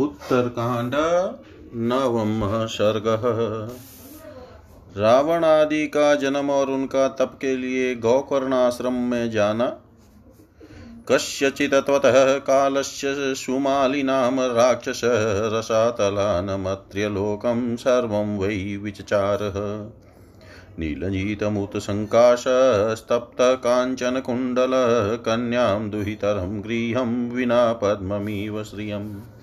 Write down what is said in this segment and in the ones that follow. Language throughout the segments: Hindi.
उत्तरकांड नवम सर्ग। रावण आदि का जन्म और उनका तप के लिए गौकर्ण आश्रम में जाना। कस्यचित् त्वतः कालस्य सुमालिनाम राक्षस रसातलानमत्र्यलोकं सर्वं वै विचचारः। नीलजितमुत्सङ्काशस्तप्तकाञ्चनकुण्डलकन्यां दुहितरं गृहं विना पद्ममिव श्रियम्।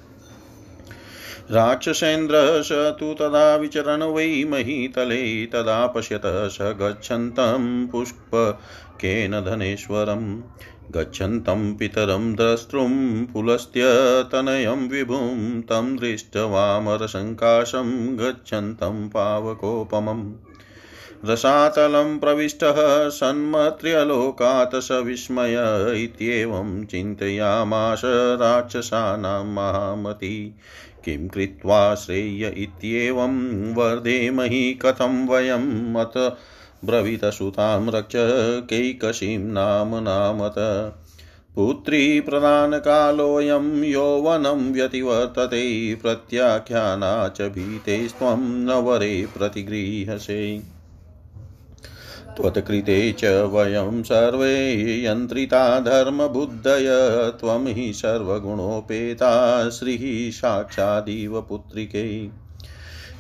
राक्षसेन्द्र स तु तदा विचरन् वै महीतले तदा पश्यत स गच्छन्तं पुष्पकेन धनेश्वरम्। गच्छन्तं पितरं द्रष्टुं पुलस्त्यतनयं विभुं, तं दृष्ट्वामरसङ्काशं गच्छन्तं पावकोपमम्। रसातलं प्रविष्टः सन्मत्र्यलोकात् स विस्मय इत्येवं चिन्तयामाश राक्षसानां महामती। किं कृत्वा श्रेय इत्येवं वर्धेमहि कथं वयम् अथ ब्रवीतसुतां रक्ष कैकशीं नाम नामत। पुत्री प्रदानकालोऽयं यौवनं व्यतिवर्तते, प्रत्याख्याना च भीतेस्त्वं न वरे प्रतिगृहसे त्वत्कृते च वयं सर्वे यन्त्रिता धर्मबुद्धय, त्वं हि सर्वगुणोपेता श्रीः साक्षादिव पुत्रिके।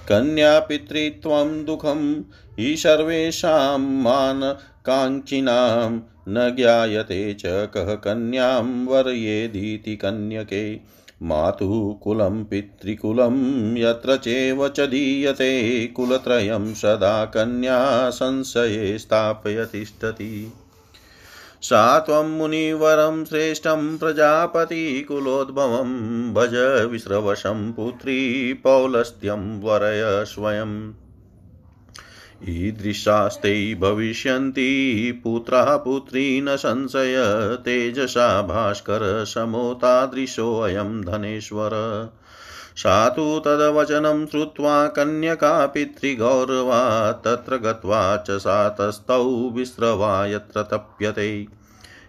कन्यापितृत्वं दुःखं हि सर्वेषां मानकाङ्क्षिणां न ज्ञायते च कः कन्यां वरयेदीति कन्यके। मातुः कुलं पितृकुलं यत्र चैव च दीयते कुलत्रयं सदा कन्या संशये स्थापय तिष्ठति सा त्वं मुनिवरं श्रेष्ठं प्रजापतिकुलोद्भवं भज विश्रवशं पुत्री पौलस्त्यं वरय स्वयम्। ईदृशास्ते भविष्यन्ति, पुत्राः पुत्री न संशय, तेजसा भास्करसमो तादृशोऽयं धनेश्वर। सा तु तद्वचनं श्रुत्वा कन्यका पितृगौरवा, तत्र गत्वा च सा तस्थौ विस्रवा यत्र तप्यते।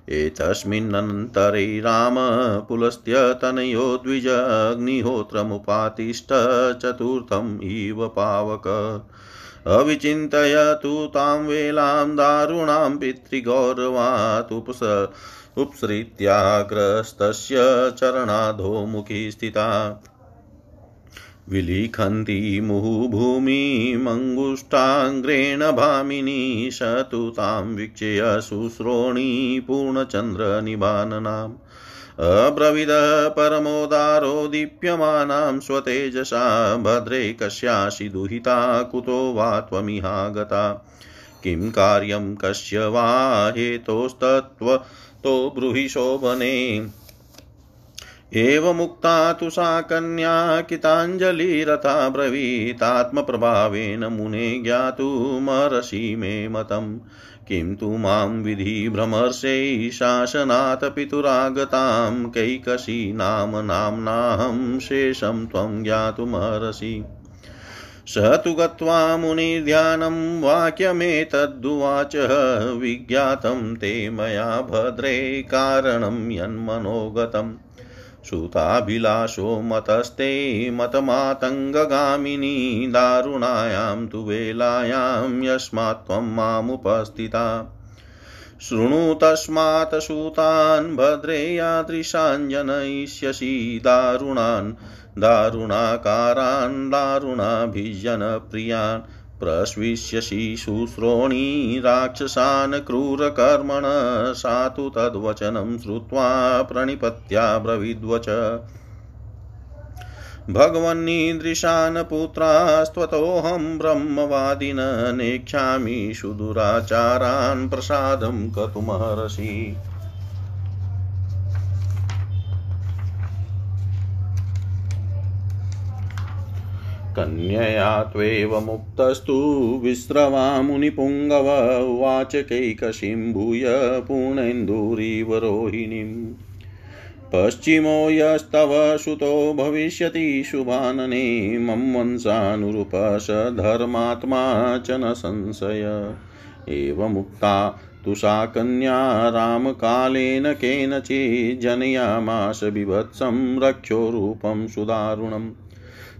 एतस्मिन्नन्तरे राम पुलस्त्यतनयो द्विजग्निहोत्रमुपातिष्ठ चतुर्थम् इव पावक। अविचिन्तय तु तां वेलां दारुणां पितृगौरवात् उपस, उपसृत्याग्रस्तस्य चरणाधोमुखी स्थिता। विलिखन्ति मुहुभूमिमङ्गुष्ठाङ्ग्रेण भामिनी स तां वीक्ष्य शुश्रोणी पूर्णचन्द्रनिबाननाम्। अब्रवीद परमोदारो दीप्यमानां स्वतेजसा भद्रे कस्यासि दुहिता कुतो वा त्वमिहागता। किं कार्यं कस्य वा हेतोस्तत्त्वतो ब्रूहि शोभने। एवमुक्ता तु सा कन्या किताञ्जलिरथा ब्रवीतात्मप्रभावेन मुने ज्ञातुमर्हसि मे मतम्। किं तु माँ विधिभ्रमर्षै शासनात् पितुरागतां कैकशी नाम नाम्नाहं शेषं त्वं ज्ञातुमर्हसि। स तु गत्वा मुनिर्ध्यानं वाक्यमेतद्ुवाच विज्ञातं ते मया भद्रे कारणं यन्मनोगतम्। सुताभिलाषो मतस्ते मतमातङ्गगामिनी दारुणायां तु वेलायां यस्मात् त्वं मामुपस्थिता। शृणु तस्मात् सूतान् भद्रे यादृशान् जनयिष्यसि दारुणान्, दारुणाकारान्, दारुणाभिजनप्रियान्। प्रस्विष्यसि शुश्रोणी राक्षसान् क्रूरकर्मण सा तु तद्वचनं श्रुत्वा प्रणिपत्याब्रवीद्वच भगवन्नीदृशान् पुत्रास्त्वतोऽहं ब्रह्मवादिन नेक्षामि सुदुराचारान् प्रसादं कतुमहर्षि कन्यया त्वेव मुक्तस्तु विस्रवा मुनिपुङ्गव उवाच कैकशीं भूय पूर्णेन्दुरिव रोहिणीम् पश्चिमो यस्तव सुतो भविष्यति शुभानने, मम वंशानुरूप स धर्मात्मा च न संशय। एवमुक्ता तु सा कन्या रामकालेन केनचिज्जनयामास बिभत्सं रक्षो रूपं सुदारुणम्।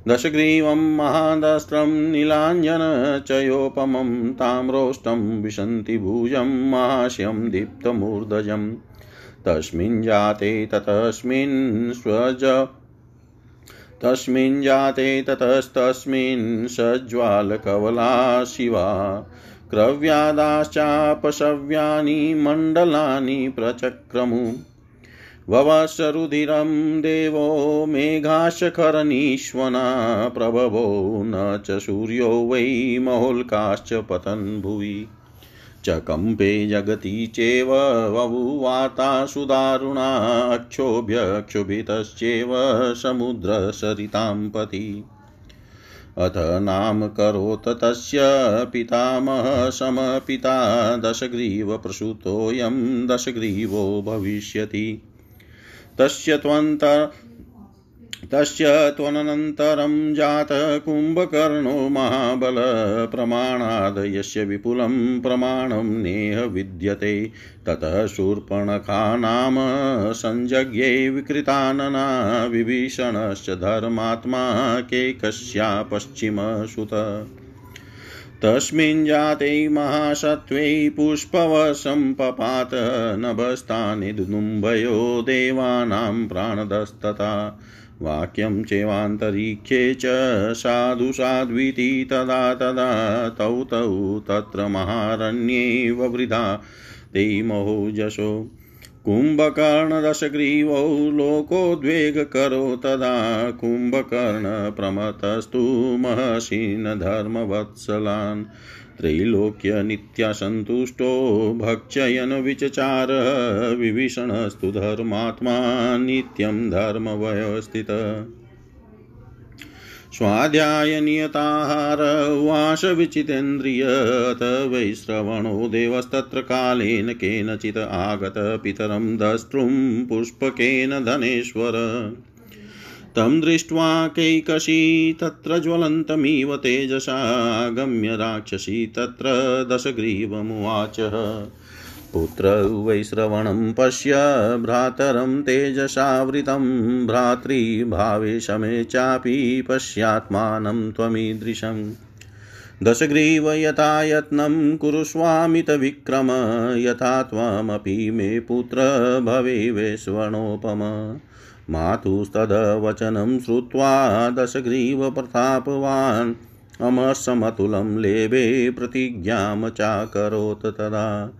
दशग्रीवं महादस्त्रं नीलाञ्जनचयोपमं ताम्रोष्टं विशन्ति भुजं महाश्यं दीप्तमूर्धजम्। तस्मिन् जाते ततस्मिन् स्वज तस्मिन् जाते ततस्तस्मिन् सज्ज्वालकवला शिवा। क्रव्यादाश्चापशव्यानि मण्डलानि प्रचक्रमु। ववसरुधिरं देवो मेघाशखरनीश्वना प्रभवो न च सूर्यो वै महोल्काश्च पतन् भुवि च कम्पे जगति चेव सुदारुणा क्षोभ्यक्षुभितश्चेव समुद्रसरितां पति। अथ नाम करोत् तस्य पितामह समपिता दशग्रीवप्रसूतोऽयं दशग्रीवो भविष्यति। तस्य त्वन्तर तस्य त्वनन्तरं जातः कुम्भकर्णो महाबलप्रमाणाद् यस्य विपुलं प्रमाणं नेह विद्यते। ततः शूर्पणखा नाम विकृतानना विभीषणश्च धर्मात्मा केकस्या पश्चिमसुत तस्मिन् जाते महासत्त्वे पुष्पवशं पपात नभस्तानिदुम्भयो देवानां प्राणदस्तथा वाक्यं चेवान्तरिक्षे च साधु साध्विति तदा तदा तौ तौ तत्र महारण्ये ववृधा ते महोजशो कुम्भकर्णदशग्रीवौ लोकोद्वेगकरो तदा कुम्भकर्णप्रमतस्तु महर्षीन् धर्मवत्सलान् त्रैलोक्यनित्यासन्तुष्टो भक्षयन् विचचार विभीषणस्तु धर्मात्मा नित्यं धर्मव्यवस्थित स्वाध्यायनियताहार उवास विचितेन्द्रियत वैश्रवणो देवस्तत्र कालेन केनचित् आगत पितरं द्रष्टुं पुष्पकेन धनेश्वर। तं दृष्ट्वा कैकशी तत्र ज्वलन्तमिव तेजसा गम्य राक्षसी तत्र दशग्रीवमुवाच। पुत्र वैश्रवणं पश्य भ्रातरं तेजसावृतं भ्रातृभावे शमे चापि पश्यात्मानं त्वमीदृशम्। दशग्रीव यथा यत्नं कुरुष्वामितविक्रम यथा त्वमपि मे पुत्र भवे वैश्वणोपम मातुस्तदवचनं श्रुत्वा दशग्रीवप्रतापवान् अमसमतुलं लेभे प्रतिज्ञां चाकरोत् तदा।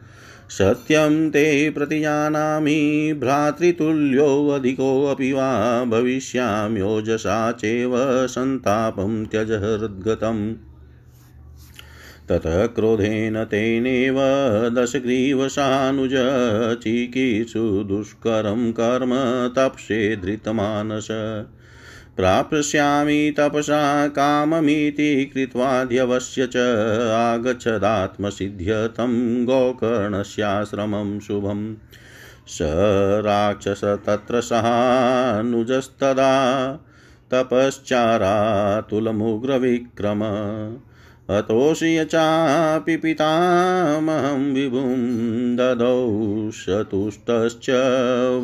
सत्यं ते प्रतिजानामि भ्रातृतुल्योऽधिकोऽपि वा भविष्याम्योजसा चैव सन्तापं त्यज हृद्गतम् ततः क्रोधेन तेनेव दशग्रीवशानुज चिकीर्षु दुष्करं कर्म तप्से धृतमानस। प्राप्स्यामि तपसा काममिति कृत्वाद्यवश्य च आगच्छदात्मसिद्ध्यतं गोकर्णस्याश्रमं शुभम् स राक्षस तत्र सहानुजस्तदा तपश्चारातुलमुग्रविक्रम। अतोषि चापि पितामहं विभुं ददौ शतुष्टश्च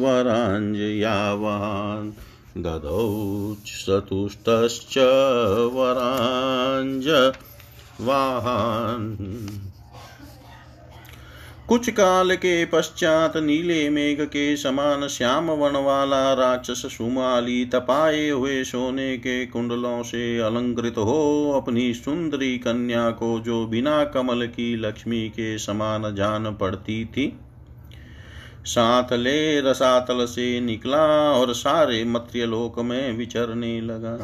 वराञ्जयावान्। ददौ चतुष्टश्च वरांज वाहन। कुछ काल के पश्चात नीले मेघ के समान श्याम वन वाला राक्षस सुमाली तपाए हुए सोने के कुंडलों से अलंकृत हो अपनी सुंदरी कन्या को जो बिना कमल की लक्ष्मी के समान जान पड़ती थी। साथ ले रसातल से निकला और सारे मत्यलोक में विचरने लगा।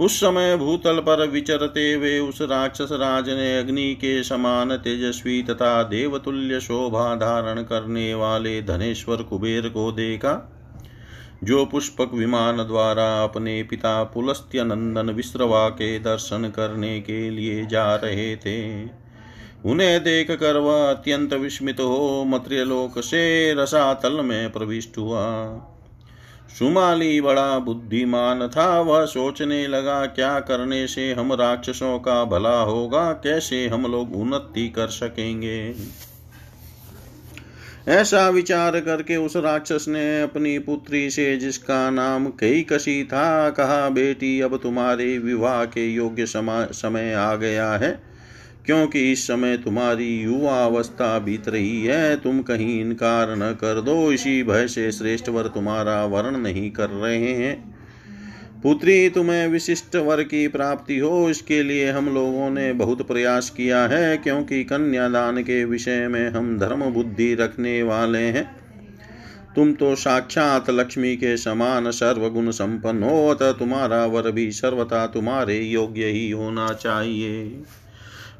उस समय भूतल पर विचरते हुए उस राक्षस राज ने अग्नि के समान तेजस्वी तथा देवतुल्य शोभा धारण करने वाले धनेश्वर कुबेर को देखा, जो पुष्पक विमान द्वारा अपने पिता पुलस्त्य नंदन विश्रवा के दर्शन करने के लिए जा रहे थे। उन्हें देख कर वह अत्यंत विस्मित हो मत्र्यलोक से रसातल में प्रविष्ट हुआ। सुमाली बड़ा बुद्धिमान था, वह सोचने लगा, क्या करने से हम राक्षसों का भला होगा, कैसे हम लोग उन्नति कर सकेंगे? ऐसा विचार करके उस राक्षस ने अपनी पुत्री से, जिसका नाम कई कशी था, कहा, बेटी, अब तुम्हारे विवाह के योग्य समय आ गया है। क्योंकि इस समय तुम्हारी युवा अवस्था बीत रही है, तुम कहीं इनकार न कर दो। इसी भय से श्रेष्ठ वर तुम्हारा वर्ण नहीं कर रहे हैं। पुत्री, तुम्हें विशिष्ट वर की प्राप्ति हो, इसके लिए हम लोगों ने बहुत प्रयास किया है, क्योंकि कन्यादान के विषय में हम धर्म बुद्धि रखने वाले हैं। तुम तो साक्षात लक्ष्मी के समान सर्वगुण संपन्न हो तुम्हारा वर भी सर्वथा तुम्हारे योग्य ही होना चाहिए।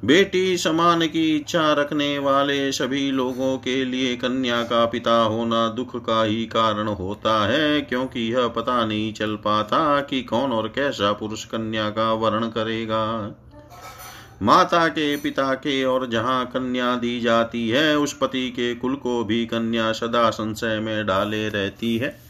बेटी समान की इच्छा रखने वाले सभी लोगों के लिए कन्या का पिता होना दुख का ही कारण होता है, क्योंकि यह पता नहीं चल पाता कि कौन और कैसा पुरुष कन्या का वर्ण करेगा। माता के पिता के और जहाँ कन्या दी जाती है, उस पति के कुल को भी कन्या सदा संशय में डाले रहती है।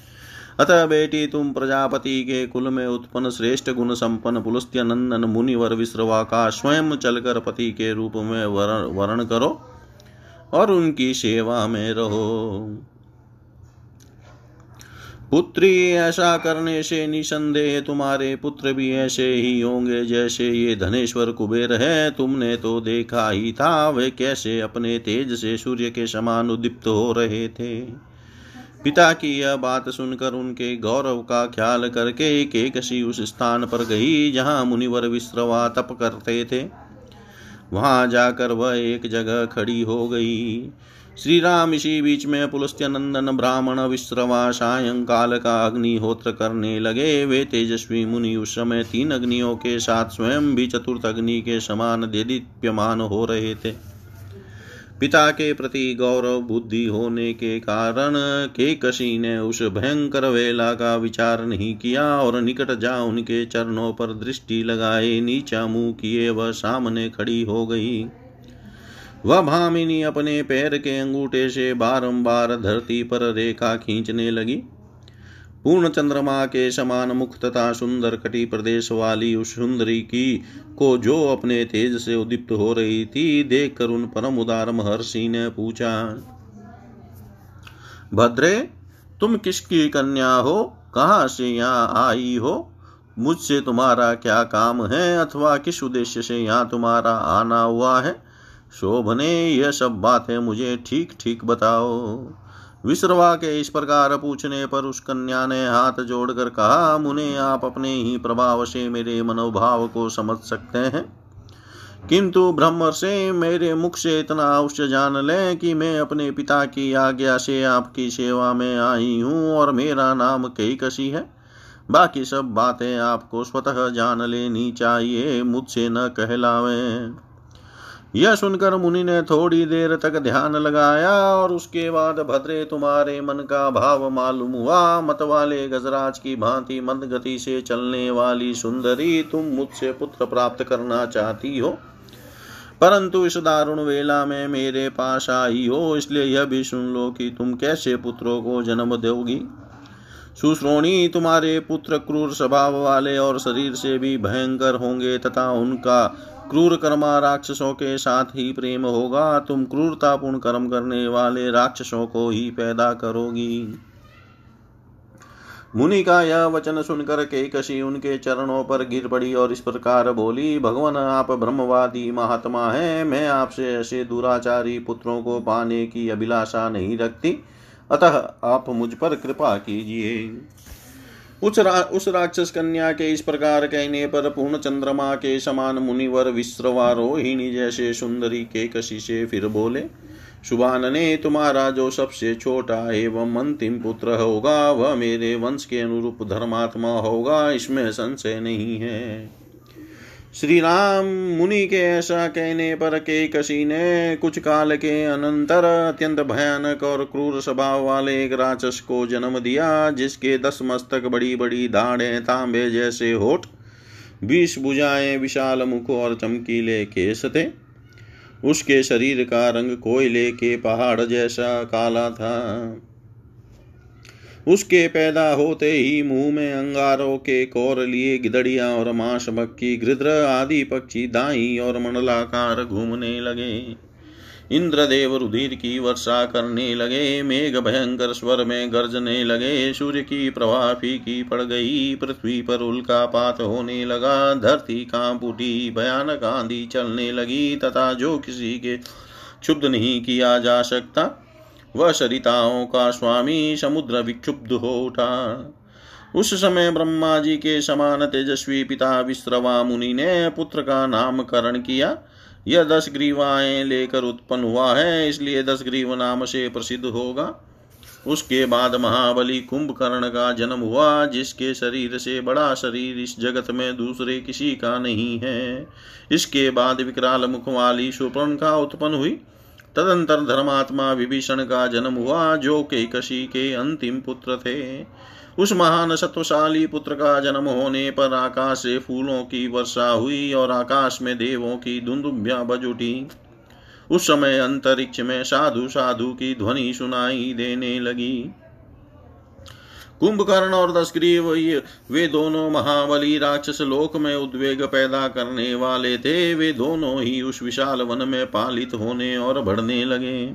अतः बेटी तुम प्रजापति के कुल में उत्पन्न श्रेष्ठ गुण संपन्न पुलस्त्य नंदन मुनिवर विश्रवा का स्वयं चलकर पति के रूप में वर्ण करो। और उनकी सेवा में रहो। पुत्री ऐसा करने से निसंदेह, तुम्हारे पुत्र भी ऐसे ही होंगे जैसे ये धनेश्वर कुबेर है। तुमने तो देखा ही था वे कैसे अपने तेज से सूर्य के समान उदीप्त हो रहे थे। पिता की यह बात सुनकर उनके गौरव का ख्याल करके केकसी उस स्थान पर गई जहाँ मुनिवर विश्रवा तप करते थे। वहाँ जाकर वह एक जगह खड़ी हो गई। श्री राम इसी बीच में पुलस्त्य नंदन ब्राह्मण विश्रवा सायंकाल का अग्निहोत्र करने लगे। वे तेजस्वी मुनि उस समय तीन अग्नियों के साथ स्वयं भी चतुर्थ अग्नि के समान देदीप्यमान हो रहे थे। पिता के प्रति गौरव बुद्धि होने के कारण के कशी ने उस भयंकर वेला का विचार नहीं किया और निकट जा उनके चरणों पर दृष्टि लगाए, नीचा मुँह किए, वह सामने खड़ी हो गई। वह भामिनी अपने पैर के अंगूठे से बारंबार धरती पर रेखा खींचने लगी। पूर्ण चंद्रमा के समान मुख तथा सुंदर कटी प्रदेश वाली उस सुंदरी की को जो अपने तेज से उदीप्त हो रही थी देख कर उन परम उदार महर्षि ने पूछा, भद्रे, तुम किसकी कन्या हो? कहाँ से यहाँ आई हो? मुझसे तुम्हारा क्या काम है अथवा किस उद्देश्य से यहाँ तुम्हारा आना हुआ है? शोभने, यह सब बातें मुझे ठीक ठीक बताओ। विश्रवा के इस प्रकार पूछने पर उस कन्या ने हाथ जोड़कर कहा, मुने, आप अपने ही प्रभाव से मेरे मनोभाव को समझ सकते हैं। किंतु ब्रह्म से मेरे मुख से इतना अवश्य जान लें कि मैं अपने पिता की आज्ञा से आपकी सेवा में आई हूँ और मेरा नाम कसी है। बाकी सब बातें आपको स्वतः जान लेनी चाहिए, मुझसे न कहलावें। यह सुनकर मुनि ने थोड़ी देर तक ध्यान लगाया और उसके बाद, भद्रे, तुम्हारे मन का भाव मालूम हुआ। मत वाले गजराज की भांति मंद गति से चलने वाली सुंदरी, तुम मुझसे पुत्र प्राप्त करना चाहती हो। परंतु इस दारुण वेला में मेरे पास आई हो, इसलिए यह भी सुन लो कि तुम कैसे पुत्रों को जन्म दोगी। सुश्रोणी, तुम्हारे पुत्र क्रूर स्वभाव वाले और शरीर से भी भयंकर होंगे तथा उनका क्रूर कर्मा राक्षसों के साथ ही प्रेम होगा, तुम क्रूरतापूर्ण कर्म करने वाले राक्षसों को ही पैदा करोगी। मुनि का यह वचन सुनकर के कशी उनके चरणों पर गिर पड़ी और इस प्रकार बोली, भगवान, आप ब्रह्मवादी महात्मा हैं, मैं आपसे ऐसे दुराचारी पुत्रों को पाने की अभिलाषा नहीं रखती। अतः आप मुझ पर कृपा कीजिए। उस रा, उस राक्षस कन्या के इस प्रकार कहने पर पूर्ण चंद्रमा के समान मुनिवर विश्रवा रोहिणी जैसे सुंदरी के कशी से फिर बोले सुबान ने तुम्हारा जो सबसे छोटा एवं अंतिम पुत्र होगा वह मेरे वंश के अनुरूप धर्मात्मा होगा इसमें संशय नहीं है। श्री राम मुनि के ऐसा कहने पर के कसी ने कुछ काल के अनंतर अत्यंत भयानक और क्रूर स्वभाव वाले एक राक्षस को जन्म दिया, जिसके दस मस्तक बड़ी बड़ी दाढ़े, तांबे जैसे होठ बीस भुजाएँ विशाल मुख और चमकीले केस थे। उसके शरीर का रंग कोयले के पहाड़ जैसा काला था। उसके पैदा होते ही मुँह में अंगारों के कोर लिए गिदड़िया और मांस, मक्खी गृद्र आदि पक्षी दाई और मंडलाकार घूमने लगे। इंद्रदेव रुधिर की वर्षा करने लगे, मेघ भयंकर स्वर में गर्जने लगे, सूर्य की प्रवाह फीकी पड़ गई, पृथ्वी पर उल्का पात होने लगा, धरती काँप उठी, भयानक आंधी चलने लगी, तथा जो किसी के क्षुब्ध नहीं किया जा सकता वह सरिताओं का स्वामी समुद्र विक्षुब्ध हो उठा। उस समय ब्रह्मा जी के समान तेजस्वी पिता विश्रवा मुनि ने पुत्र का नामकरण किया। यह दस ग्रीवाएँ लेकर उत्पन्न हुआ है, इसलिए दस ग्रीव नाम से प्रसिद्ध होगा। उसके बाद महाबली कुंभकर्ण का जन्म हुआ, जिसके शरीर से बड़ा शरीर इस जगत में दूसरे किसी का नहीं है। इसके बाद विकराल मुख वाली सुपर्ण का उत्पन्न हुई। तदंतर धर्मात्मा विभीषण का जन्म हुआ, जो के कशी के अंतिम पुत्र थे। उस महान सत्वशाली पुत्र का जन्म होने पर आकाश से फूलों की वर्षा हुई और आकाश में देवों की धुंधुभ्या बज उठी। उस समय अंतरिक्ष में साधु साधु की ध्वनि सुनाई देने लगी। कुंभकर्ण और दशग्रीव वे दोनों महाबली राक्षस लोक में उद्वेग पैदा करने वाले थे। वे दोनों ही उस विशाल वन में पालित होने और बढ़ने लगे।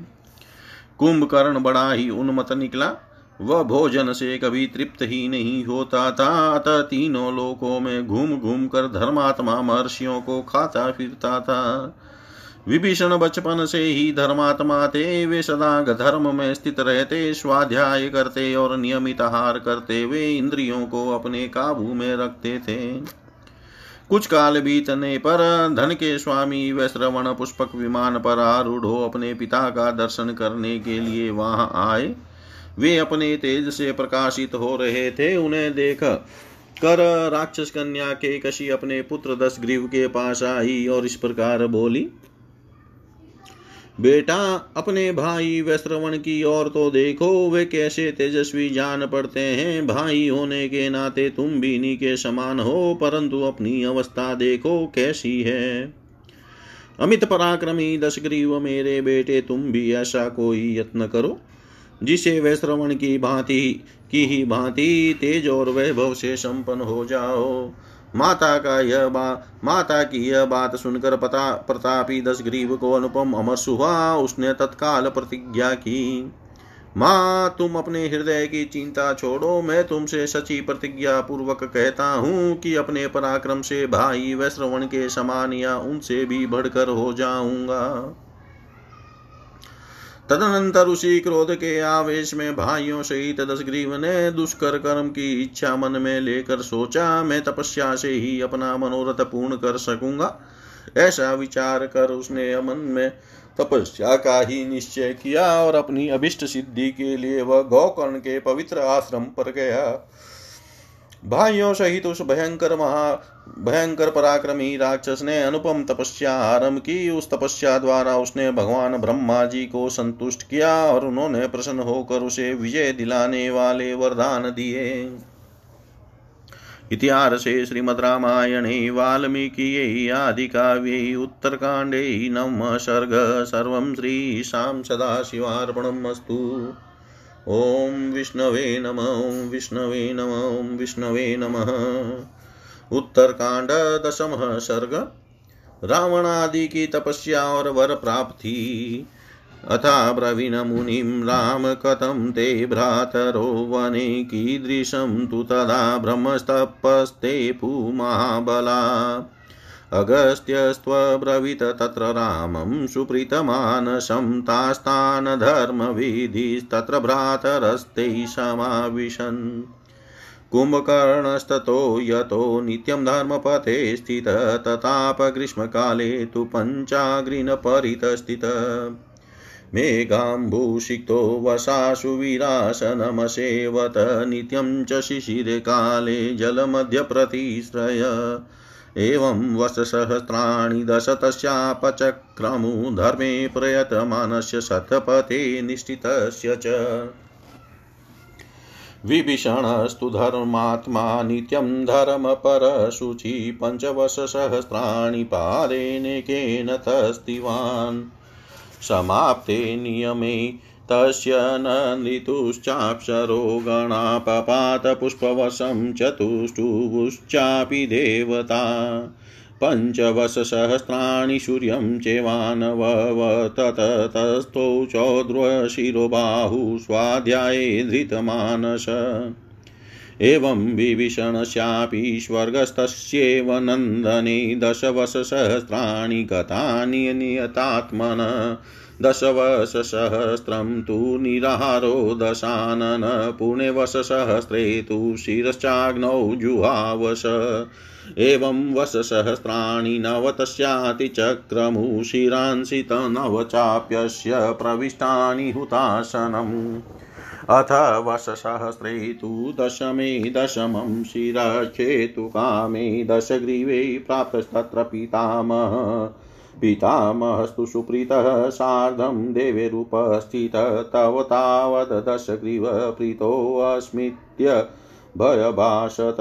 कुंभकर्ण बड़ा ही उन्मत निकला। वह भोजन से कभी तृप्त ही नहीं होता था। अतः तीनों लोकों में घूम घूम कर धर्मात्मा महर्षियों को खाता फिरता था। विभीषण बचपन से ही धर्मात्मा थे। वे सदा धर्म में स्थित रहते, स्वाध्याय करते और नियमित आहार करते। वे इंद्रियों को अपने काबू में रखते थे। कुछ काल बीतने पर धन के स्वामी व श्रवण पुष्पक विमान पर आरूढ़ अपने पिता का दर्शन करने के लिए वहाँ आए। वे अपने तेज से प्रकाशित हो रहे थे। उन्हें देख कर राक्षस कन्या के कशी अपने पुत्र दस ग्रीव के पास आई और इस प्रकार बोली बेटा, अपने भाई वैश्रवण की ओर तो देखो, वे कैसे तेजस्वी जान पड़ते हैं। भाई होने के नाते तुम भी नी के समान हो, परंतु अपनी अवस्था देखो कैसी है। अमित पराक्रमी दशग्रीव, मेरे बेटे, तुम भी ऐसा कोई यत्न करो, जिसे वे श्रवण की भांति, की ही भांति तेज और वैभव से संपन्न हो जाओ। माता का यह बात माता की यह बात सुनकर पता, प्रतापी दस ग्रीव को अनुपम अमर हुआ उसने तत्काल प्रतिज्ञा की। माँ, तुम अपने हृदय की चिंता छोड़ो, मैं तुमसे सची प्रतिज्ञा पूर्वक कहता हूँ कि अपने पराक्रम से भाई वैश्रवण के समान या उनसे भी बढ़कर हो जाऊँगा। तदनंतर उसी क्रोध के आवेश में भाइयों सहित दशग्रीव ने दुष्कर कर्म की इच्छा मन में लेकर सोचा, मैं तपस्या से ही अपना मनोरथ पूर्ण कर सकूँगा। ऐसा विचार कर उसने अमन में तपस्या का ही निश्चय किया और अपनी अभिष्ट सिद्धि के लिए वह गौकर्ण के पवित्र आश्रम पर गया। भाइयों सहित उस भयंकर महा, भयंकर पराक्रमी राक्षस ने अनुपम तपस्या आरंभ की। उस तपस्या द्वारा उसने भगवान ब्रह्मा जी को संतुष्ट किया और उन्होंने प्रसन्न होकर उसे विजय दिलाने वाले वरदान दिए। इतिहासे श्रीमद् रामायणे, वाल्मीकियै आदिकाव्यै, उत्तरकाण्डे नवमः सर्ग। सर्वं श्रीशां सदाशिवार्पणम् अस्तु। ॐ विष्णवे नम ॐ विष्णवे नम ॐ विष्णवे नमः। उत्तरकांड दशमः सर्ग रावण आदि की तपस्या और वर प्राप्ति। अथा ब्रवीण राम कथं ते भ्रातरो वने कीदृशं तु तदा ब्रह्मस्तपस्ते पुमहाबला अगस्त्यस्त्वब्रवीत तत्र रामं सुप्रीतमानसं तास्तान् धर्मविधिस्तत्र भ्रातरस्ते समाविशन्। कुम्भकर्णस्ततो यतो नित्यं धर्मपथे स्थित ततापग्रीष्मकाले तु पञ्चाग्रिनपरितस्थित। मेघाम्बुषिक्तो वसासु विरासनमसेवत नित्यं च शिशिरकाले जलमध्यप्रतिश्रय। एवं वर्षसहस्राणि दश तस्यापचक्रमु धर्मे प्रयतमानस्य शतपथे निश्चितस्य च। विभीषणस्तु धर्मात्मा नित्यं धर्मपरशुचि पञ्चवर्षसहस्राणि पालेनेकेन तस्तिवान्। समाप्ते नियमे तस्य नन्दितुश्चाप्सरो गणापपात पुष्पवशं चतुष्टुवुश्चापि देवता। पञ्चवशसहस्राणि सूर्यं चेवानवव ततस्तौ चौद्रशिरोबाहु स्वाध्याये धृतमानस। एवं विभीषणस्यापि स्वर्गस्थस्येव नन्दने दशवशसहस्राणि गतानि नियतात्मन। दशवशसहस्रं तु निराहारो दशानन पुण्यवशसहस्रे तु शिरश्चाग्नौ जुहावश। एवं वशसहस्राणि नवतस्यातिचक्रमु शिरांसित नवचाप्यस्य प्रविष्टानि हुतासनम् अथ वशसहस्रे तु दशमे दशमं शिरक्षेतुकामे दशग्रीवे प्राप्तस्तत्र पितामह। पितामहस्तु सुप्रीतः सार्धं देवेरुपस्थितः तव तावत् दशग्रीवप्रीतोऽस्मित्य भयभाषत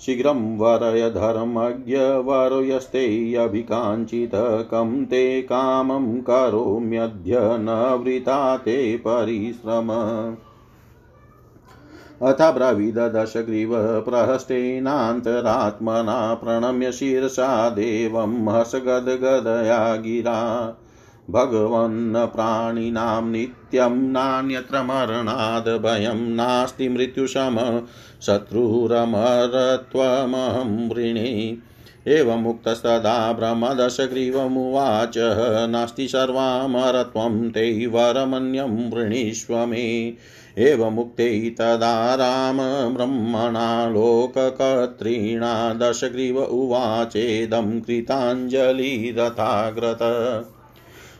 शीघ्रं वरय धर्मज्ञ यभिकाञ्चित कं ते कामं करोम्यद्य न वृता ते परिश्रम। अथ ब्रवीदशग्रीव प्रहस्तेनान्तरात्मना प्रणम्य शिरसा देवं हसगद्गदया गिरा। भगवन् प्राणिनां नित्यं नान्यत्र मरणाद् भयं नास्ति मृत्युशम शत्रुरमरत्वमहं वृणे। एवमुक्तस्तदा ब्रह्मदशग्रीवमुवाच, नास्ति सर्वामरत्वं ते वरमन्यं वृणीष्व मे। एवमुक्ते तदा राम ब्रह्मणा लोककर्तॄणा दशग्रीव उवाचेदं कृताञ्जलिरथाग्रत।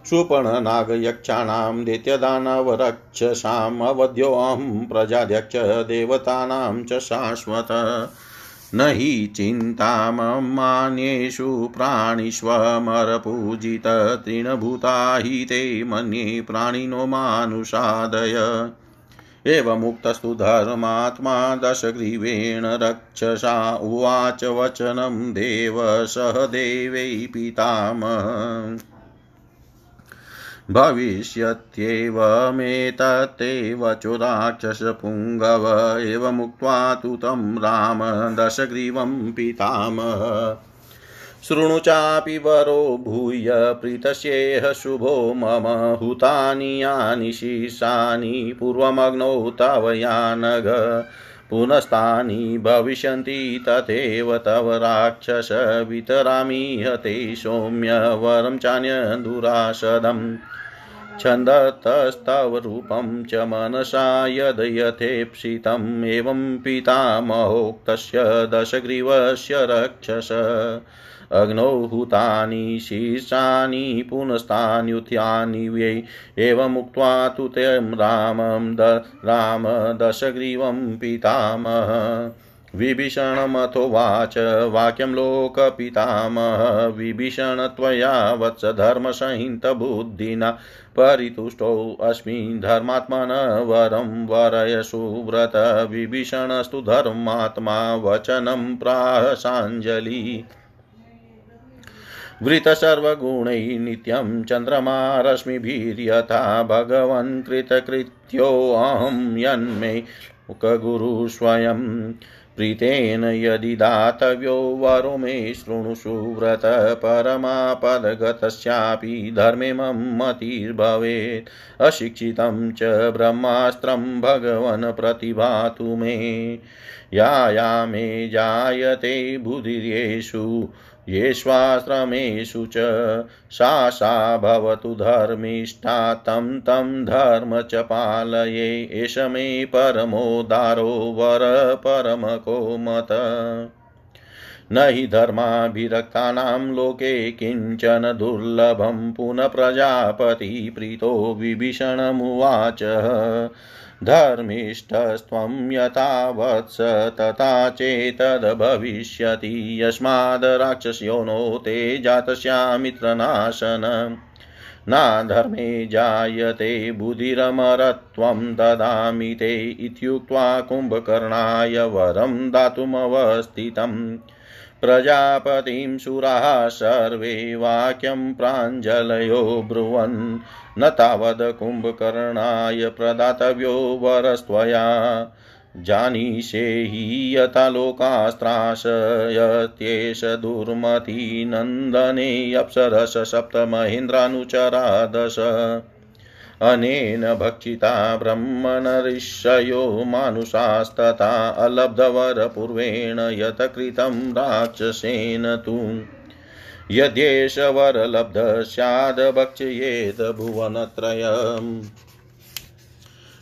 सुपर्णनागयक्षाणां दैत्यदानवरक्षसाम् अवध्योऽहं प्रजाध्यक्ष देवतानां च शाश्वत। न हि चिन्ताममान्येषु प्राणिष्वमरपूजित। तृणभूता हि ते मन्ये प्राणिनो मानुषादय। एवमुक्तस्तु धर्मात्मा दशग्रीवेण रक्षसा उवाच वचनं देव सह देवै पितामह भविष्यत्येवमेतत्ते वचो राक्षसपुङ्गव एवमुक्त्वा तु तं राम दशग्रीवं पितामह। शृणु चापि वरो भूय प्रीतस्येह शुभो मम हुतानि यानि शीर्षानि पूर्वमग्नौ तव यानग पुनस्तानि भविष्यन्ति तथैव तव राक्षस वितरामि हते सौम्य वरं चान्यदुरासदम् छन्दतस्तव रूपं च मनसा यद् यथेप्सितम् एवं पितामहोक्तस्य दशग्रीवस्य रक्षस। अग्नौ हुतानि शीर्षानि पुनस्तान्युत्यानि वै एवमुक्त्वा तु तं रामं द राम दशग्रीवं पितामह विभीषणमथोवाच वाक्यं लोकपितामह। विभीषण त्वया वत्स धर्मसंहितबुद्धिना परितुष्टोऽस्मि धर्मात्मन वरं वरय सुव्रत विभीषणस्तु धर्मात्मा वचनं प्राहसाञ्जलि वृतसर्वगुणैः नित्यं चन्द्रमा रश्मिभिर्यथा भगवन् कृतकृत्योऽहं यन्मे मुखगुरु स्वयं प्रीतेन यदि दातव्यो वरो मे शृणुषु व्रत परमापदगतस्यापि धर्मे मम मतिर्भवेत्। अशिक्षितं च ब्रह्मास्त्रं भगवन् प्रतिभातु मे। या या मे जायते बुधिर्येषु येष्वाश्रमेषु च सा सा भवतु धर्मिष्ठा, तं तं धर्म च पालये, एष मे परमोदारो वर परमको मत न हि धर्माभिरक्तानां लोके किंचन दुर्लभं पुनः प्रजापतिप्रीतो विभीषणमुवाच। धर्मिष्ठस्त्वं यथा वत्स तथा चेतद्भविष्यति यस्माद् राक्षस्योनो ते जातस्यामित्रनाशन नाधर्मे जायते बुधिरमरत्वं ददामि ते इत्युक्त्वा कुम्भकर्णाय वरं दातुमवस्थितम् प्रजापतिं सुराः सर्वे वाक्यं प्राञ्जलयो ब्रुवन्। न तावद् कुम्भकर्णाय प्रदातव्यो वरस्त्वया। जानीषे हि यथा लोकास्त्राशयत्येष दुर्मतिनन्दने अप्सरस सप्तमहेन्द्रानुचरा दश अनेन भक्षिता ब्रह्मणऋषयो मानुषास्तथा अलब्धवरपूर्वेण यत कृतं राक्षसेन तु। यद्येष वरलब्ध स्याद् भक्ष्येत भुवनत्रयम्।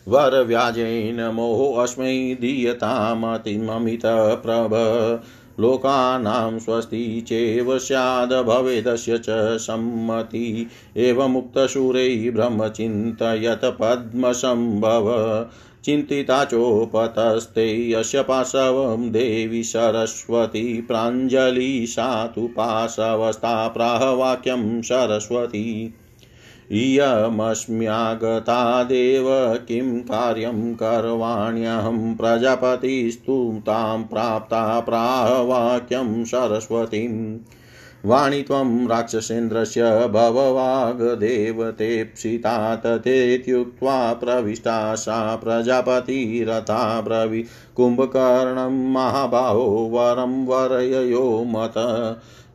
वरव्याजेन मोहोऽस्मै दीयतामतिममितप्रभ। लोकानां स्वस्ति चैव स्याद् भवेदस्य च सम्मति। एवमुक्तशूरैः ब्रह्मचिन्तयत पद्मसम्भव। चिन्तिता चोपतस्ते यस्य पाशवं देवी सरस्वती प्राञ्जलि सा तु पाशवस्ता प्राहवाक्यं सरस्वती। इयमस्म्यागता देव किं कार्यं करवाण्यहं प्रजापतिस्तु तां प्राप्ता प्राहवाक्यं सरस्वतीम् वाणि त्वं राक्षसेन्द्रस्य भववागदेवतेप्सिता तथेत्युक्त्वा प्रविष्टा सा प्रजापतिरथा ब्रवि। कुम्भकर्णं महाबाहो वरं वरययो मत।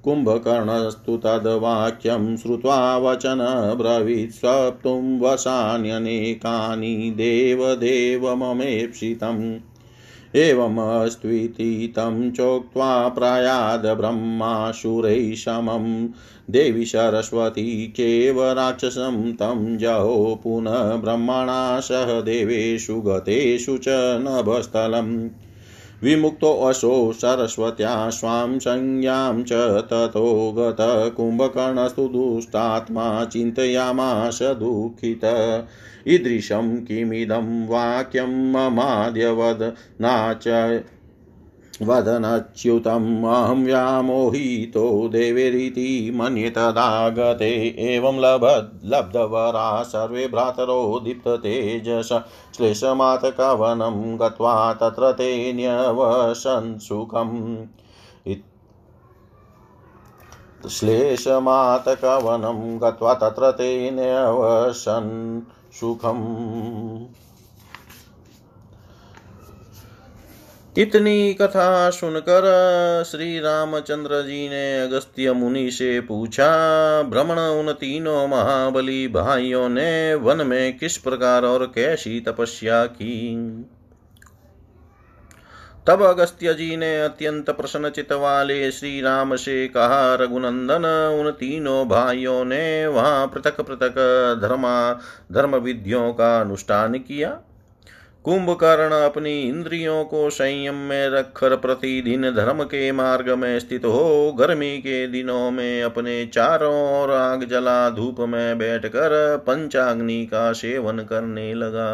कुम्भकर्णस्तु तद्वाक्यं श्रुत्वा वचन ब्रवीत् स्वप्तुं वसान्यनेकानि देवदेव ममेप्सितम्। एवमस्त्विति तं चोक्त्वा प्रयाद ब्रह्माशुरैः समं। देवि सरस्वती केव राक्षसं तं जहो पुनः ब्रह्मणा सह देवेषु गतेषु च नभस्थलम्। विमुक्तोऽसौ सरस्वत्या स्वां संज्ञां च ततो गत कुम्भकर्णस्तु दुष्टात्मा चिन्तयामास दुःखित। ईदृशं किमिदं वाक्यं ममाद्यवद नाच वदनच्युतम् अहं व्यामोहितो देवैरिति मन्ये तदागते एवं लभद् लब्धवरा सर्वे भ्रातरो दीप्ततेजस। श्लेषमातकवनं गत्वा तत्र ते न्यवसन् सुखम्। श्लेषमातकवनं गत्वा तत्र ते न्यवसन् सुखम्। इतनी कथा सुनकर श्री रामचंद्र जी ने अगस्त्य मुनि से पूछा भ्रमण उन तीनों महाबली भाइयों ने वन में किस प्रकार और कैसी तपस्या की? तब अगस्त्य जी ने अत्यंत प्रसन्न चित वाले श्री राम से कहा, रघुनंदन, उन तीनों भाइयों ने वहाँ पृथक पृथक धर्मा धर्म विधियों का अनुष्ठान किया। कुंभकर्ण अपनी इंद्रियों को संयम में रखकर प्रतिदिन धर्म के मार्ग में स्थित हो, गर्मी के दिनों में अपने चारों ओर आग जला, धूप में बैठकर पंचाग्नि का सेवन करने लगा।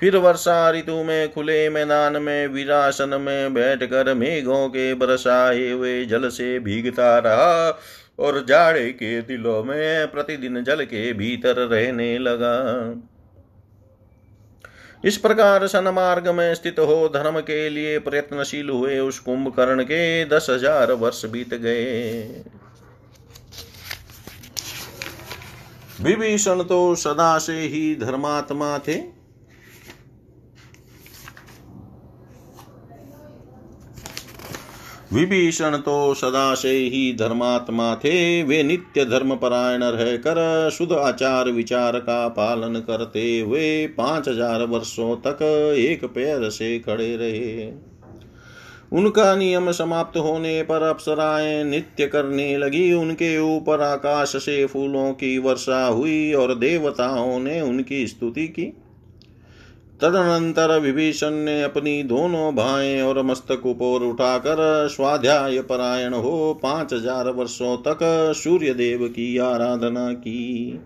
फिर वर्षा ऋतु में खुले मैदान में, विरासन में बैठकर मेघों के बरसाए हुए जल से भीगता रहा और जाड़े के दिलों में प्रतिदिन जल के भीतर रहने लगा। इस प्रकार सन मार्ग में स्थित हो, धर्म के लिए प्रयत्नशील हुए उस कुंभकर्ण के दस हज़ार वर्ष बीत गए। विभीषण तो सदा से ही धर्मात्मा थे। विभीषण तो सदा से ही धर्मात्मा थे, वे नित्य धर्म परायण रहकर शुद्ध आचार विचार का पालन करते हुए पाँच हज़ार वर्षों तक एक पैर से खड़े रहे। उनका नियम समाप्त होने पर अप्सराएँ नित्य करने लगी। उनके ऊपर आकाश से फूलों की वर्षा हुई और देवताओं ने उनकी स्तुति की। तदनंतर विभीषण ने अपनी दोनों भाई और मस्तक ऊपर उठाकर स्वाध्याय परायण हो पाँच हज़ार वर्षों तक सूर्य देव की आराधना की।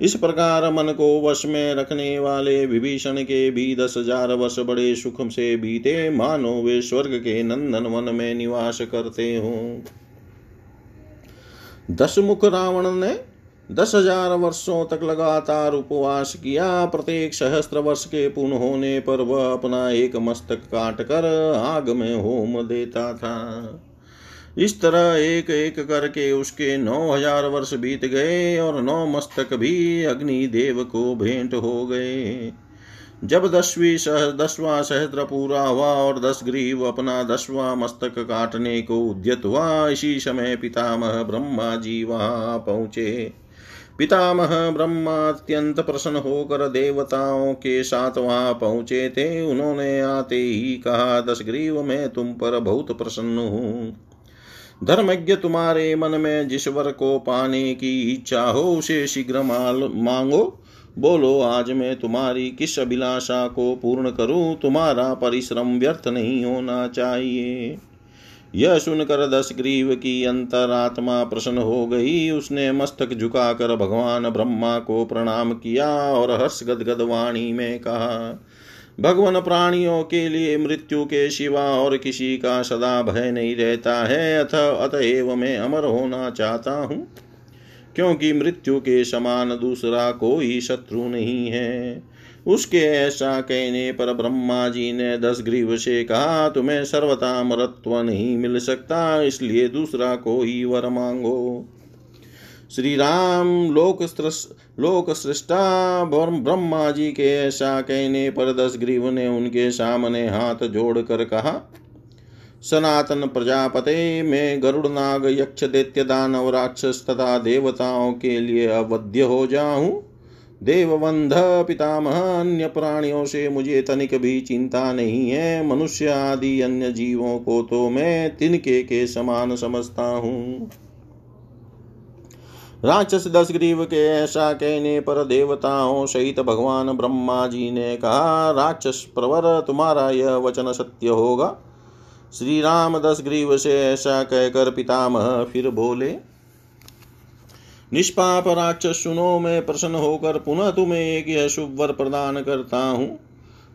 इस प्रकार मन को वश में रखने वाले विभीषण के भी दस हज़ार वर्ष बड़े सुख से बीते मानो वे स्वर्ग के नंदन वन में निवास करते हो। दस मुख रावण ने दस हज़ार वर्षों तक लगातार उपवास किया। प्रत्येक सहस्त्र वर्ष के पूर्ण होने पर वह अपना एक मस्तक काट कर आग में होम देता था। इस तरह एक एक करके उसके नौ हज़ार वर्ष बीत गए और नौ मस्तक भी अग्नि देव को भेंट हो गए। जब दसवीं सह, दसवां सहस्त्र पूरा हुआ और दस ग्रीव अपना दसवां मस्तक काटने को उद्यत हुआ, इसी समय पितामह ब्रह्मा जी वहाँ पहुँचे। पितामह ब्रह्मा अत्यंत प्रसन्न होकर देवताओं के साथ वहाँ पहुँचे थे, उन्होंने आते ही कहा दस ग्रीव मैं तुम पर बहुत प्रसन्न हूँ। धर्मज्ञ, तुम्हारे मन में जिस वर को पाने की इच्छा हो, उसे शीघ्र मांगो। बोलो, आज मैं तुम्हारी किस अभिलाषा को पूर्ण करूँ? तुम्हारा परिश्रम व्यर्थ नहीं होना चाहिए। यह सुनकर दस ग्रीव की अंतरात्मा प्रसन्न हो गई। उसने मस्तक झुकाकर भगवान ब्रह्मा को प्रणाम किया और हर्ष गदगद वाणी में कहा, भगवान प्राणियों के लिए मृत्यु के सिवा और किसी का सदा भय नहीं रहता है। अथ अतएव मैं अमर होना चाहता हूँ, क्योंकि मृत्यु के समान दूसरा कोई शत्रु नहीं है। उसके ऐसा कहने पर ब्रह्मा जी ने दस ग्रीव से कहा, तुम्हें सर्वता मरत्व नहीं मिल सकता, इसलिए दूसरा कोई वर मांगो। श्री राम लोक लोक सृष्टा ब्रह्मा जी के ऐसा कहने पर दस ग्रीव ने उनके सामने हाथ जोड़कर कहा, सनातन प्रजापते, में गरुड़ नाग यक्ष दैत्य दानव राक्षस तथा देवताओं के लिए अवध्य हो जाऊँ। देवबंध पितामह अन्य प्राणियों से मुझे तनिक भी चिंता नहीं है। मनुष्य आदि अन्य जीवों को तो मैं तिनके के समान समझता हूँ। राक्षस दस ग्रीव के ऐसा कहने पर देवताओं सहित भगवान ब्रह्मा जी ने कहा, राक्षस प्रवर, तुम्हारा यह वचन सत्य होगा? श्री राम दस ग्रीव से ऐसा कहकर पितामह फिर बोले निष्पाप राक्षस सुनो, मैं प्रसन्न होकर पुनः तुम्हें एक यह शुभ वर प्रदान करता हूँ।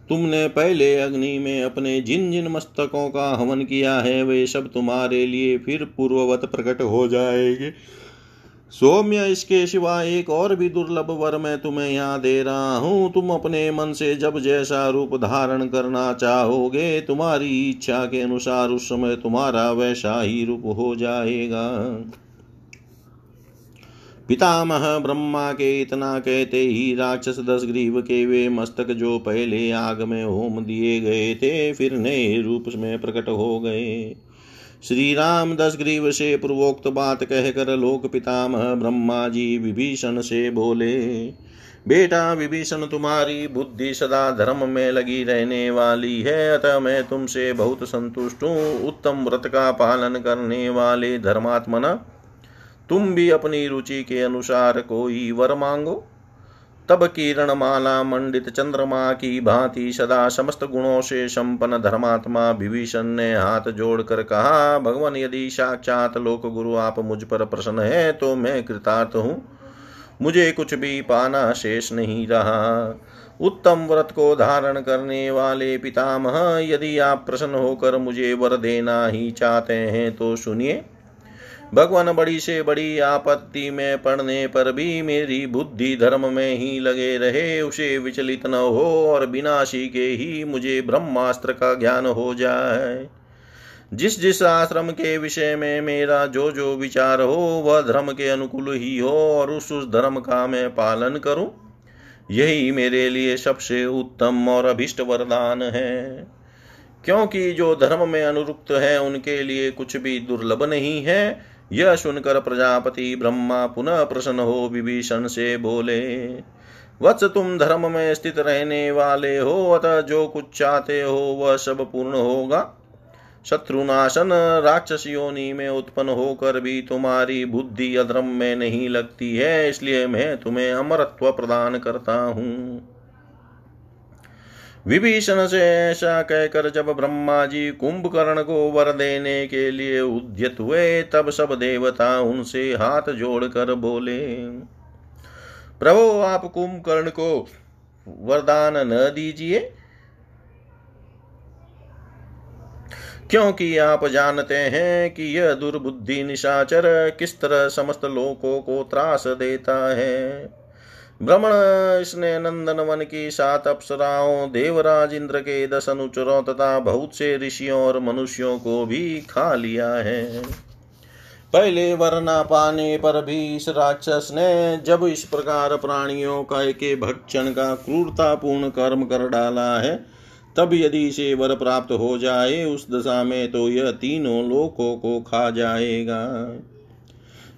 तुमने पहले अग्नि में अपने जिन जिन मस्तकों का हवन किया है, वे सब तुम्हारे लिए फिर पूर्ववत प्रकट हो जाएँगे। सौम्य इसके सिवा एक और भी दुर्लभ वर मैं तुम्हें यहाँ दे रहा हूँ। तुम अपने मन से जब जैसा रूप धारण करना चाहोगे, तुम्हारी इच्छा के अनुसार उस समय तुम्हारा वैसा ही रूप हो जाएगा। पितामह ब्रह्मा के इतना कहते ही राक्षस दस ग्रीव के वे मस्तक जो पहले आग में होम दिए गए थे, फिर नए रूप में प्रकट हो गए। श्री राम दस ग्रीव से पूर्वोक्त बात कहकर लोक पितामह ब्रह्मा जी विभीषण से बोले, बेटा विभीषण, तुम्हारी बुद्धि सदा धर्म में लगी रहने वाली है, अतः मैं तुमसे बहुत संतुष्ट हूँ। उत्तम व्रत का पालन करने वाले धर्मात्मना तुम भी अपनी रुचि के अनुसार कोई वर मांगो। तब किरण माला मंडित चंद्रमा की भांति सदा समस्त गुणों से संपन्न धर्मात्मा विभीषण ने हाथ जोड़कर कहा, भगवान, यदि साक्षात लोक गुरु आप मुझ पर प्रसन्न है तो मैं कृतार्थ हूँ। मुझे कुछ भी पाना शेष नहीं रहा। उत्तम व्रत को धारण करने वाले पितामह, यदि आप प्रसन्न होकर मुझे वर देना ही चाहते हैं तो सुनिए। भगवान बड़ी से बड़ी आपत्ति में पड़ने पर भी मेरी बुद्धि धर्म में ही लगे रहे। उसे विचलित न हो और विनाशी के ही मुझे ब्रह्मास्त्र का ज्ञान हो जाए। जिस जिस आश्रम के विषय में मेरा जो जो विचार हो, वह धर्म के अनुकूल ही हो और उस उस धर्म का मैं पालन करूँ, यही मेरे लिए सबसे उत्तम और अभिष्ट वरदान है। क्योंकि जो धर्म में अनुरुक्त है, उनके लिए कुछ भी दुर्लभ नहीं है। यह सुनकर प्रजापति ब्रह्मा पुनः प्रसन्न हो विभीषण से बोले, वत्स तुम धर्म में स्थित रहने वाले हो, अतः जो कुछ चाहते हो वह सब पूर्ण होगा। शत्रुनाशन राक्षस योनि में उत्पन्न होकर भी तुम्हारी बुद्धि अधर्म में नहीं लगती है, इसलिए मैं तुम्हें अमरत्व प्रदान करता हूँ। विभीषण से ऐसा कहकर जब ब्रह्मा जी कुंभकर्ण को वर देने के लिए उद्यत हुए तब सब देवता उनसे हाथ जोड़कर बोले, प्रभु, आप कुंभकर्ण को वरदान न दीजिए। क्योंकि आप जानते हैं कि यह दुर्बुद्धि निशाचर किस तरह समस्त लोकों को त्रास देता है। भ्रमण इसने नंदन वन की सात अप्सराओं देवराज इंद्र के दस अनुचरों तथा बहुत से ऋषियों और मनुष्यों को भी खा लिया है। पहले वरना पाने पर भी इस राक्षस ने जब इस प्रकार प्राणियों का के भक्षण का क्रूरतापूर्ण कर्म कर डाला है, तब यदि इसे वर प्राप्त हो जाए, उस दशा में तो यह तीनों लोकों को खा जाएगा।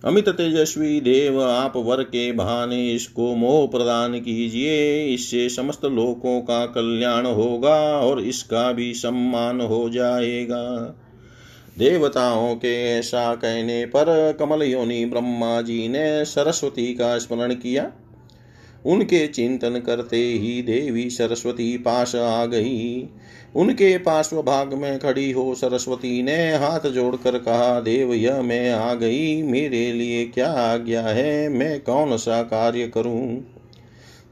अमित तेजस्वी देव, आप वर के बहाने इसको मोह प्रदान कीजिए। इससे समस्त लोकों का कल्याण होगा और इसका भी सम्मान हो जाएगा। देवताओं के ऐसा कहने पर कमल योनि ब्रह्मा जी ने सरस्वती का स्मरण किया। उनके चिंतन करते ही देवी सरस्वती पास आ गई। उनके पार्श्व भाग में खड़ी हो सरस्वती ने हाथ जोड़कर कहा, देव, यह मैं आ गई। मेरे लिए क्या आज्ञा है? मैं कौन सा कार्य करूँ?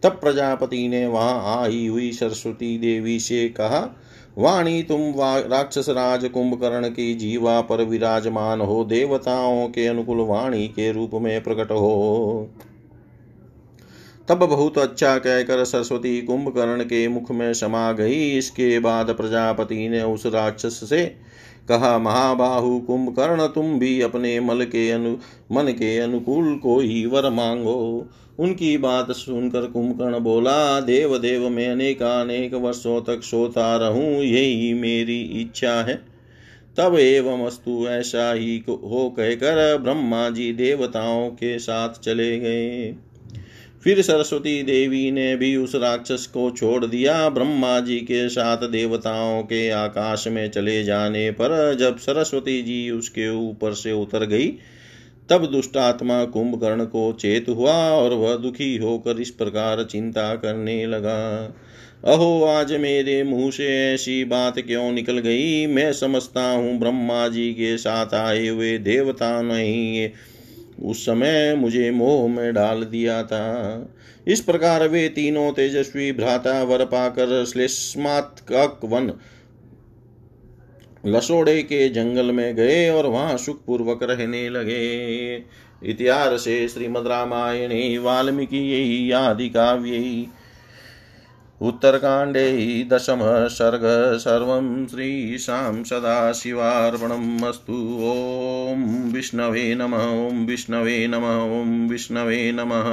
तब प्रजापति ने वहाँ आई हुई सरस्वती देवी से कहा, वाणी, तुम राक्षस राज कुंभकर्ण की जीवा पर विराजमान हो। देवताओं के अनुकूल वाणी के रूप में प्रकट हो। तब बहुत अच्छा कहकर सरस्वती कुंभकर्ण के मुख में समा गई। इसके बाद प्रजापति ने उस राक्षस से कहा, महाबाहु कुंभकर्ण, तुम भी अपने मल के अनु, मन के अनुकूल को ही वर मांगो। उनकी बात सुनकर कुंभकर्ण बोला देव देव मैं अनेक अनेक वर्षों तक सोता रहूँ, यही मेरी इच्छा है। तब एवं अस्तु, ऐसा ही हो कहकर ब्रह्मा जी देवताओं के साथ चले गए। फिर सरस्वती देवी ने भी उस राक्षस को छोड़ दिया। ब्रह्मा जी के साथ देवताओं के आकाश में चले जाने पर जब सरस्वती जी उसके ऊपर से उतर गई, तब दुष्टात्मा कुंभकर्ण को चेत हुआ और वह दुखी होकर इस प्रकार चिंता करने लगा। अहो, आज मेरे मुँह से ऐसी बात क्यों निकल गई? मैं समझता हूँ ब्रह्मा जी के साथ आए हुए देवता नहीं उस समय मुझे मोह में डाल दिया था। इस प्रकार वे तीनों तेजस्वी भ्राता वर पाकर श्लेष्मात्क वन लसोड़े के जंगल में गए और वहाँ सुखपूर्वक रहने लगे। इतिहासे श्रीमद रामायणे, वाल्मीकि आदि काव्य उत्तरकाण्डे दशमः सर्गः सर्वं श्रीशां सदाशिवार्पणम् अस्तु। ॐ विष्णवे नमः, ॐ विष्णवे नमः, ॐ विष्णवे नमः।